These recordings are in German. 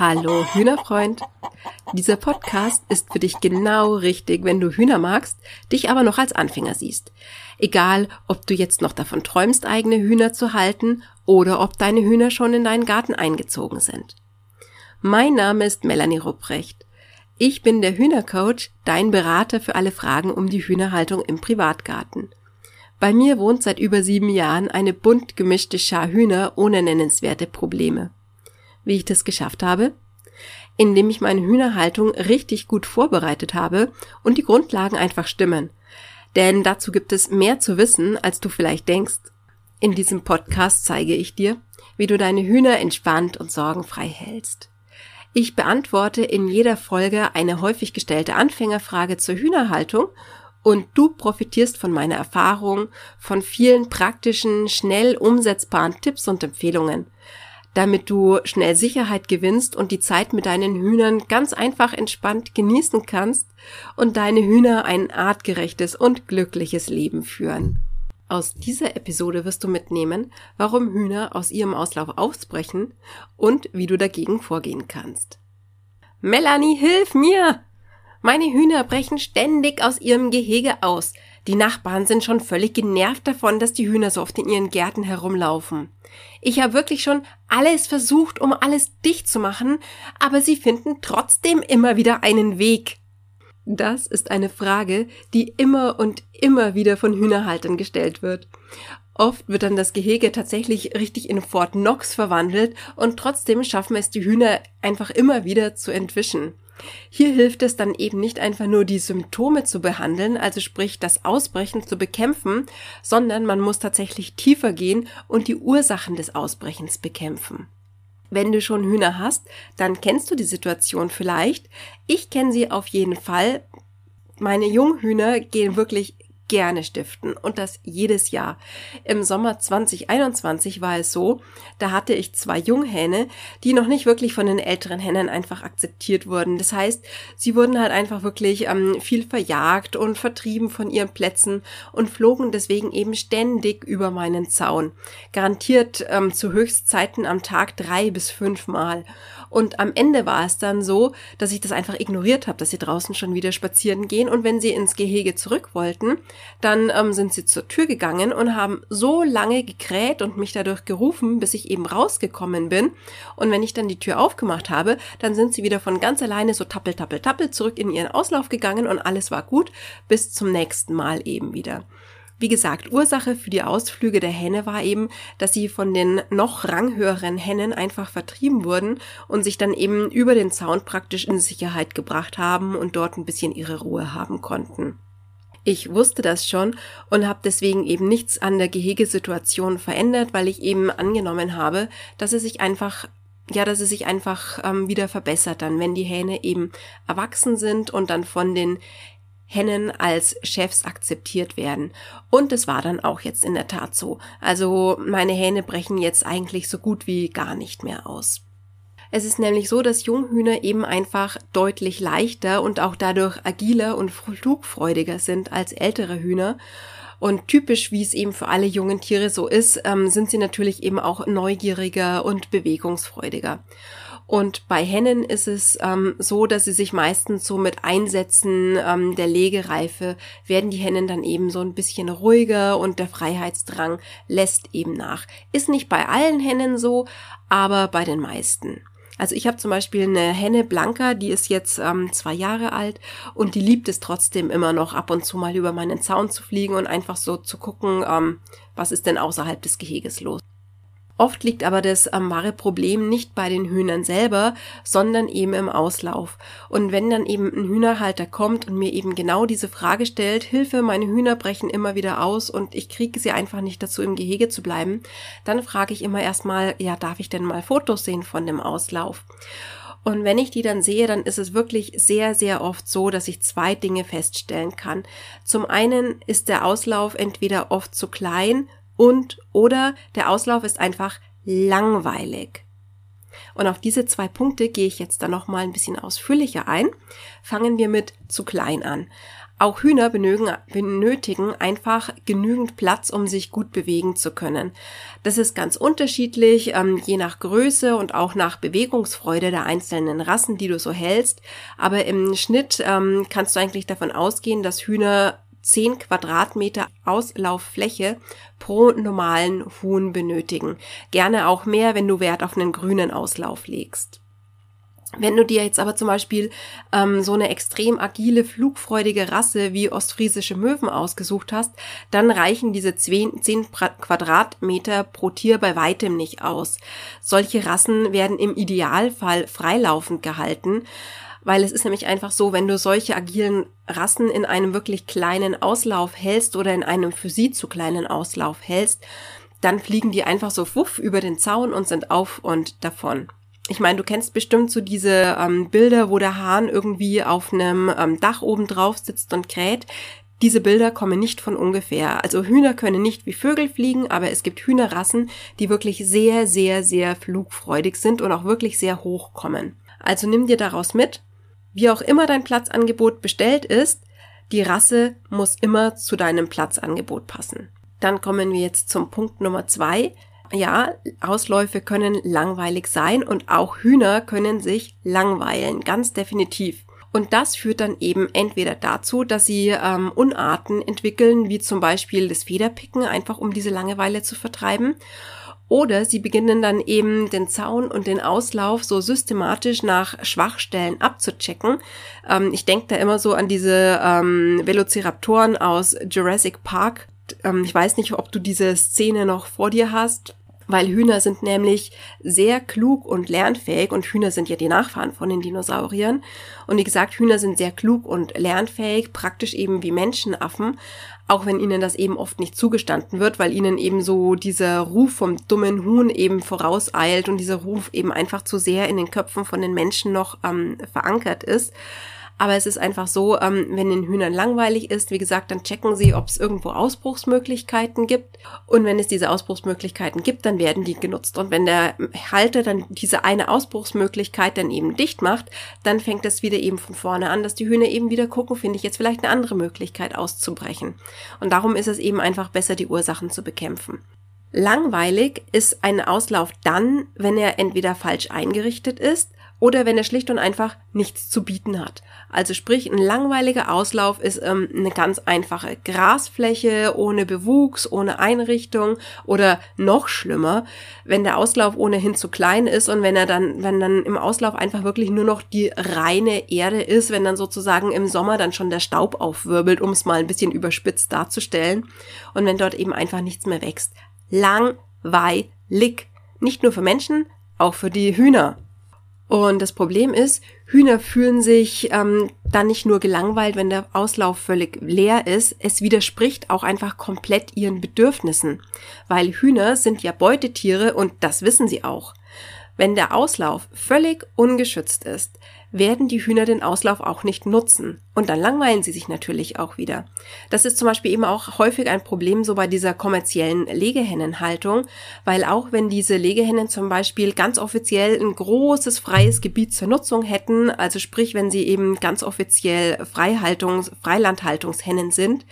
Hallo Hühnerfreund. Dieser Podcast ist für dich genau richtig, wenn du Hühner magst, dich aber noch als Anfänger siehst. Egal, ob du jetzt noch davon träumst, eigene Hühner zu halten oder ob deine Hühner schon in deinen Garten eingezogen sind. Mein Name ist Melanie Rupprecht. Ich bin der Hühnercoach, dein Berater für alle Fragen um die Hühnerhaltung im Privatgarten. Bei mir wohnt seit über sieben Jahren eine bunt gemischte Schar Hühner ohne nennenswerte Probleme. Wie ich das geschafft habe? Indem ich meine Hühnerhaltung richtig gut vorbereitet habe und die Grundlagen einfach stimmen. Denn dazu gibt es mehr zu wissen, als du vielleicht denkst. In diesem Podcast zeige ich dir, wie du deine Hühner entspannt und sorgenfrei hältst. Ich beantworte in jeder Folge eine häufig gestellte Anfängerfrage zur Hühnerhaltung und du profitierst von meiner Erfahrung, von vielen praktischen, schnell umsetzbaren Tipps und Empfehlungen damit du schnell Sicherheit gewinnst und die Zeit mit deinen Hühnern ganz einfach entspannt genießen kannst und deine Hühner ein artgerechtes und glückliches Leben führen. Aus dieser Episode wirst du mitnehmen, warum Hühner aus ihrem Auslauf ausbrechen und wie du dagegen vorgehen kannst. Melanie, hilf mir! Meine Hühner brechen ständig aus ihrem Gehege aus. Die Nachbarn sind schon völlig genervt davon, dass die Hühner so oft in ihren Gärten herumlaufen. Ich habe wirklich schon alles versucht, um alles dicht zu machen, aber sie finden trotzdem immer wieder einen Weg. Das ist eine Frage, die immer und immer wieder von Hühnerhaltern gestellt wird. Oft wird dann das Gehege tatsächlich richtig in Fort Knox verwandelt und trotzdem schaffen es die Hühner einfach immer wieder zu entwischen. Hier hilft es dann eben nicht einfach nur die Symptome zu behandeln, also sprich das Ausbrechen zu bekämpfen, sondern man muss tatsächlich tiefer gehen und die Ursachen des Ausbrechens bekämpfen. Wenn du schon Hühner hast, dann kennst du die Situation vielleicht. Ich kenne sie auf jeden Fall. Meine Junghühner gehen wirklich gerne stiften und das jedes Jahr. Im Sommer 2021 war es so, da hatte ich zwei Junghähne, die noch nicht wirklich von den älteren Hennen einfach akzeptiert wurden. Das heißt, sie wurden halt einfach wirklich ähm, viel verjagt und vertrieben von ihren Plätzen und flogen deswegen eben ständig über meinen Zaun. Garantiert ähm, zu Höchstzeiten am Tag drei bis fünf Mal. Und am Ende war es dann so, dass ich das einfach ignoriert habe, dass sie draußen schon wieder spazieren gehen. Und wenn sie ins Gehege zurück wollten, dann ähm, sind sie zur Tür gegangen und haben so lange gekräht und mich dadurch gerufen, bis ich eben rausgekommen bin. Und wenn ich dann die Tür aufgemacht habe, dann sind sie wieder von ganz alleine so tappel, tappel, tappel zurück in ihren Auslauf gegangen und alles war gut bis zum nächsten Mal eben wieder. Wie gesagt, Ursache für die Ausflüge der Henne war eben, dass sie von den noch ranghöheren Hennen einfach vertrieben wurden und sich dann eben über den Zaun praktisch in Sicherheit gebracht haben und dort ein bisschen ihre Ruhe haben konnten. Ich wusste das schon und habe deswegen eben nichts an der Gehegesituation verändert, weil ich eben angenommen habe, dass es sich einfach ja, dass es sich einfach ähm, wieder verbessert dann, wenn die Hähne eben erwachsen sind und dann von den Hennen als Chefs akzeptiert werden. Und es war dann auch jetzt in der Tat so. Also meine Hähne brechen jetzt eigentlich so gut wie gar nicht mehr aus. Es ist nämlich so, dass Junghühner eben einfach deutlich leichter und auch dadurch agiler und flugfreudiger sind als ältere Hühner. Und typisch, wie es eben für alle jungen Tiere so ist, ähm, sind sie natürlich eben auch neugieriger und bewegungsfreudiger. Und bei Hennen ist es ähm, so, dass sie sich meistens so mit Einsätzen ähm, der Legereife werden die Hennen dann eben so ein bisschen ruhiger und der Freiheitsdrang lässt eben nach. Ist nicht bei allen Hennen so, aber bei den meisten. Also ich habe zum Beispiel eine Henne Blanca, die ist jetzt ähm, zwei Jahre alt und die liebt es trotzdem immer noch ab und zu mal über meinen Zaun zu fliegen und einfach so zu gucken, ähm, was ist denn außerhalb des Geheges los. Oft liegt aber das ähm, wahre Problem nicht bei den Hühnern selber, sondern eben im Auslauf. Und wenn dann eben ein Hühnerhalter kommt und mir eben genau diese Frage stellt, Hilfe, meine Hühner brechen immer wieder aus und ich kriege sie einfach nicht dazu, im Gehege zu bleiben, dann frage ich immer erstmal, ja, darf ich denn mal Fotos sehen von dem Auslauf? Und wenn ich die dann sehe, dann ist es wirklich sehr, sehr oft so, dass ich zwei Dinge feststellen kann. Zum einen ist der Auslauf entweder oft zu klein und oder der Auslauf ist einfach langweilig. Und auf diese zwei Punkte gehe ich jetzt dann noch mal ein bisschen ausführlicher ein. Fangen wir mit zu klein an. Auch Hühner benötigen einfach genügend Platz, um sich gut bewegen zu können. Das ist ganz unterschiedlich, ähm, je nach Größe und auch nach Bewegungsfreude der einzelnen Rassen, die du so hältst. Aber im Schnitt ähm, kannst du eigentlich davon ausgehen, dass Hühner 10 Quadratmeter Auslauffläche pro normalen Huhn benötigen. Gerne auch mehr, wenn du Wert auf einen grünen Auslauf legst. Wenn du dir jetzt aber zum Beispiel ähm, so eine extrem agile, flugfreudige Rasse wie ostfriesische Möwen ausgesucht hast, dann reichen diese 10 Quadratmeter pro Tier bei weitem nicht aus. Solche Rassen werden im Idealfall freilaufend gehalten, weil es ist nämlich einfach so, wenn du solche agilen Rassen in einem wirklich kleinen Auslauf hältst oder in einem für sie zu kleinen Auslauf hältst, dann fliegen die einfach so wuff über den Zaun und sind auf und davon. Ich meine, du kennst bestimmt so diese ähm, Bilder, wo der Hahn irgendwie auf einem ähm, Dach oben drauf sitzt und kräht. Diese Bilder kommen nicht von ungefähr. Also Hühner können nicht wie Vögel fliegen, aber es gibt Hühnerrassen, die wirklich sehr, sehr, sehr flugfreudig sind und auch wirklich sehr hoch kommen. Also nimm dir daraus mit, wie auch immer dein Platzangebot bestellt ist, die Rasse muss immer zu deinem Platzangebot passen. Dann kommen wir jetzt zum Punkt Nummer zwei ja, Ausläufe können langweilig sein und auch Hühner können sich langweilen, ganz definitiv. Und das führt dann eben entweder dazu, dass sie ähm, Unarten entwickeln, wie zum Beispiel das Federpicken, einfach um diese Langeweile zu vertreiben. Oder sie beginnen dann eben den Zaun und den Auslauf so systematisch nach Schwachstellen abzuchecken. Ähm, ich denke da immer so an diese ähm, Velociraptoren aus Jurassic Park. Ähm, ich weiß nicht, ob du diese Szene noch vor dir hast weil Hühner sind nämlich sehr klug und lernfähig und Hühner sind ja die Nachfahren von den Dinosauriern. Und wie gesagt, Hühner sind sehr klug und lernfähig, praktisch eben wie Menschenaffen, auch wenn ihnen das eben oft nicht zugestanden wird, weil ihnen eben so dieser Ruf vom dummen Huhn eben vorauseilt und dieser Ruf eben einfach zu sehr in den Köpfen von den Menschen noch ähm, verankert ist. Aber es ist einfach so, ähm, wenn den Hühnern langweilig ist, wie gesagt, dann checken sie, ob es irgendwo Ausbruchsmöglichkeiten gibt. Und wenn es diese Ausbruchsmöglichkeiten gibt, dann werden die genutzt. Und wenn der Halter dann diese eine Ausbruchsmöglichkeit dann eben dicht macht, dann fängt es wieder eben von vorne an, dass die Hühner eben wieder gucken, finde ich jetzt vielleicht eine andere Möglichkeit auszubrechen. Und darum ist es eben einfach besser, die Ursachen zu bekämpfen. Langweilig ist ein Auslauf dann, wenn er entweder falsch eingerichtet ist oder wenn er schlicht und einfach nichts zu bieten hat. Also sprich, ein langweiliger Auslauf ist ähm, eine ganz einfache Grasfläche ohne Bewuchs, ohne Einrichtung oder noch schlimmer, wenn der Auslauf ohnehin zu klein ist und wenn er dann, wenn dann im Auslauf einfach wirklich nur noch die reine Erde ist, wenn dann sozusagen im Sommer dann schon der Staub aufwirbelt, um es mal ein bisschen überspitzt darzustellen und wenn dort eben einfach nichts mehr wächst. Langweilig. Nicht nur für Menschen, auch für die Hühner. Und das Problem ist, Hühner fühlen sich ähm, dann nicht nur gelangweilt, wenn der Auslauf völlig leer ist, es widerspricht auch einfach komplett ihren Bedürfnissen, weil Hühner sind ja Beutetiere und das wissen sie auch. Wenn der Auslauf völlig ungeschützt ist, werden die Hühner den Auslauf auch nicht nutzen. Und dann langweilen sie sich natürlich auch wieder. Das ist zum Beispiel eben auch häufig ein Problem so bei dieser kommerziellen Legehennenhaltung, weil auch wenn diese Legehennen zum Beispiel ganz offiziell ein großes freies Gebiet zur Nutzung hätten, also sprich, wenn sie eben ganz offiziell Freihaltungs-, Freilandhaltungshennen sind,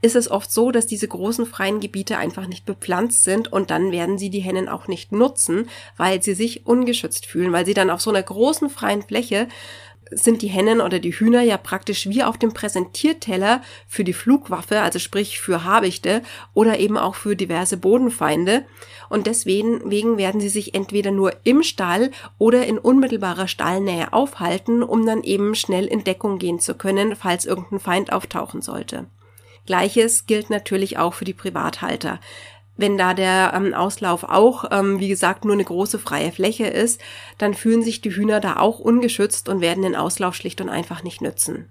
ist es oft so, dass diese großen freien Gebiete einfach nicht bepflanzt sind und dann werden sie die Hennen auch nicht nutzen, weil sie sich ungeschützt fühlen, weil sie dann auf so einer großen freien Fläche sind die Hennen oder die Hühner ja praktisch wie auf dem Präsentierteller für die Flugwaffe, also sprich für Habichte oder eben auch für diverse Bodenfeinde. Und deswegen wegen werden sie sich entweder nur im Stall oder in unmittelbarer Stallnähe aufhalten, um dann eben schnell in Deckung gehen zu können, falls irgendein Feind auftauchen sollte. Gleiches gilt natürlich auch für die Privathalter. Wenn da der ähm, Auslauf auch, ähm, wie gesagt, nur eine große freie Fläche ist, dann fühlen sich die Hühner da auch ungeschützt und werden den Auslauf schlicht und einfach nicht nützen.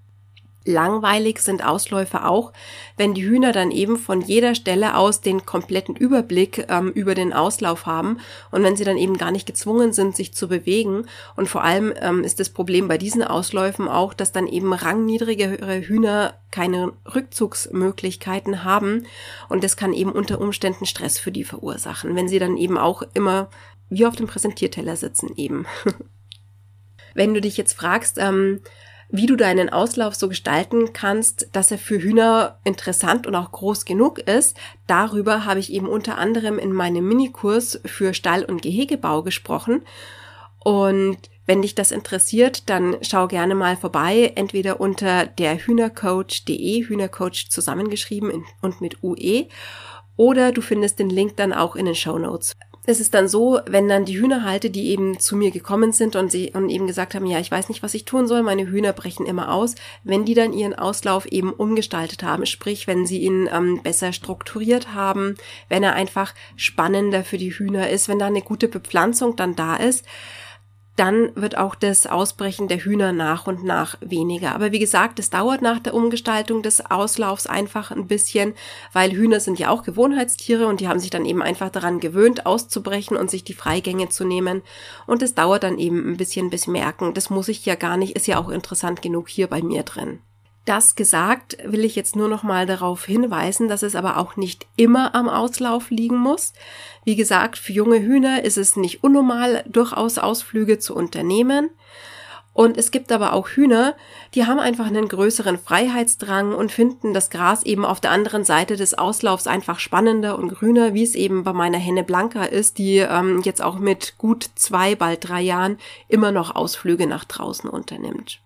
Langweilig sind Ausläufe auch, wenn die Hühner dann eben von jeder Stelle aus den kompletten Überblick ähm, über den Auslauf haben und wenn sie dann eben gar nicht gezwungen sind, sich zu bewegen. Und vor allem ähm, ist das Problem bei diesen Ausläufen auch, dass dann eben rangniedrigere Hühner keine Rückzugsmöglichkeiten haben und das kann eben unter Umständen Stress für die verursachen, wenn sie dann eben auch immer wie auf dem Präsentierteller sitzen eben. wenn du dich jetzt fragst, ähm, wie du deinen Auslauf so gestalten kannst, dass er für Hühner interessant und auch groß genug ist. Darüber habe ich eben unter anderem in meinem Minikurs für Stall- und Gehegebau gesprochen. Und wenn dich das interessiert, dann schau gerne mal vorbei, entweder unter der Hühnercoach.de, Hühnercoach zusammengeschrieben und mit UE, oder du findest den Link dann auch in den Show Notes es ist dann so, wenn dann die Hühnerhalte, die eben zu mir gekommen sind und sie und eben gesagt haben, ja, ich weiß nicht, was ich tun soll, meine Hühner brechen immer aus, wenn die dann ihren Auslauf eben umgestaltet haben, sprich, wenn sie ihn ähm, besser strukturiert haben, wenn er einfach spannender für die Hühner ist, wenn da eine gute Bepflanzung dann da ist, dann wird auch das Ausbrechen der Hühner nach und nach weniger. Aber wie gesagt, es dauert nach der Umgestaltung des Auslaufs einfach ein bisschen, weil Hühner sind ja auch Gewohnheitstiere und die haben sich dann eben einfach daran gewöhnt, auszubrechen und sich die Freigänge zu nehmen. Und es dauert dann eben ein bisschen bis merken. Das muss ich ja gar nicht, ist ja auch interessant genug hier bei mir drin. Das gesagt, will ich jetzt nur noch mal darauf hinweisen, dass es aber auch nicht immer am Auslauf liegen muss. Wie gesagt, für junge Hühner ist es nicht unnormal, durchaus Ausflüge zu unternehmen. Und es gibt aber auch Hühner, die haben einfach einen größeren Freiheitsdrang und finden das Gras eben auf der anderen Seite des Auslaufs einfach spannender und grüner, wie es eben bei meiner Henne Blanca ist, die ähm, jetzt auch mit gut zwei, bald drei Jahren immer noch Ausflüge nach draußen unternimmt.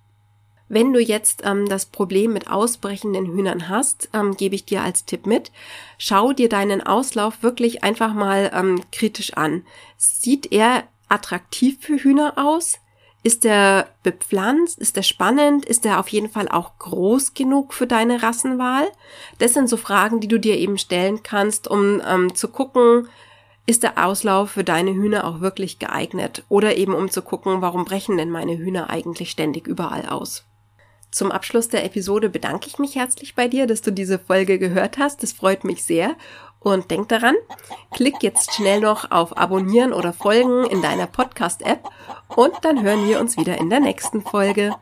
Wenn du jetzt ähm, das Problem mit ausbrechenden Hühnern hast, ähm, gebe ich dir als Tipp mit, schau dir deinen Auslauf wirklich einfach mal ähm, kritisch an. Sieht er attraktiv für Hühner aus? Ist er bepflanzt? Ist er spannend? Ist er auf jeden Fall auch groß genug für deine Rassenwahl? Das sind so Fragen, die du dir eben stellen kannst, um ähm, zu gucken, ist der Auslauf für deine Hühner auch wirklich geeignet? Oder eben um zu gucken, warum brechen denn meine Hühner eigentlich ständig überall aus? Zum Abschluss der Episode bedanke ich mich herzlich bei dir, dass du diese Folge gehört hast. Das freut mich sehr. Und denk daran, klick jetzt schnell noch auf Abonnieren oder Folgen in deiner Podcast-App und dann hören wir uns wieder in der nächsten Folge.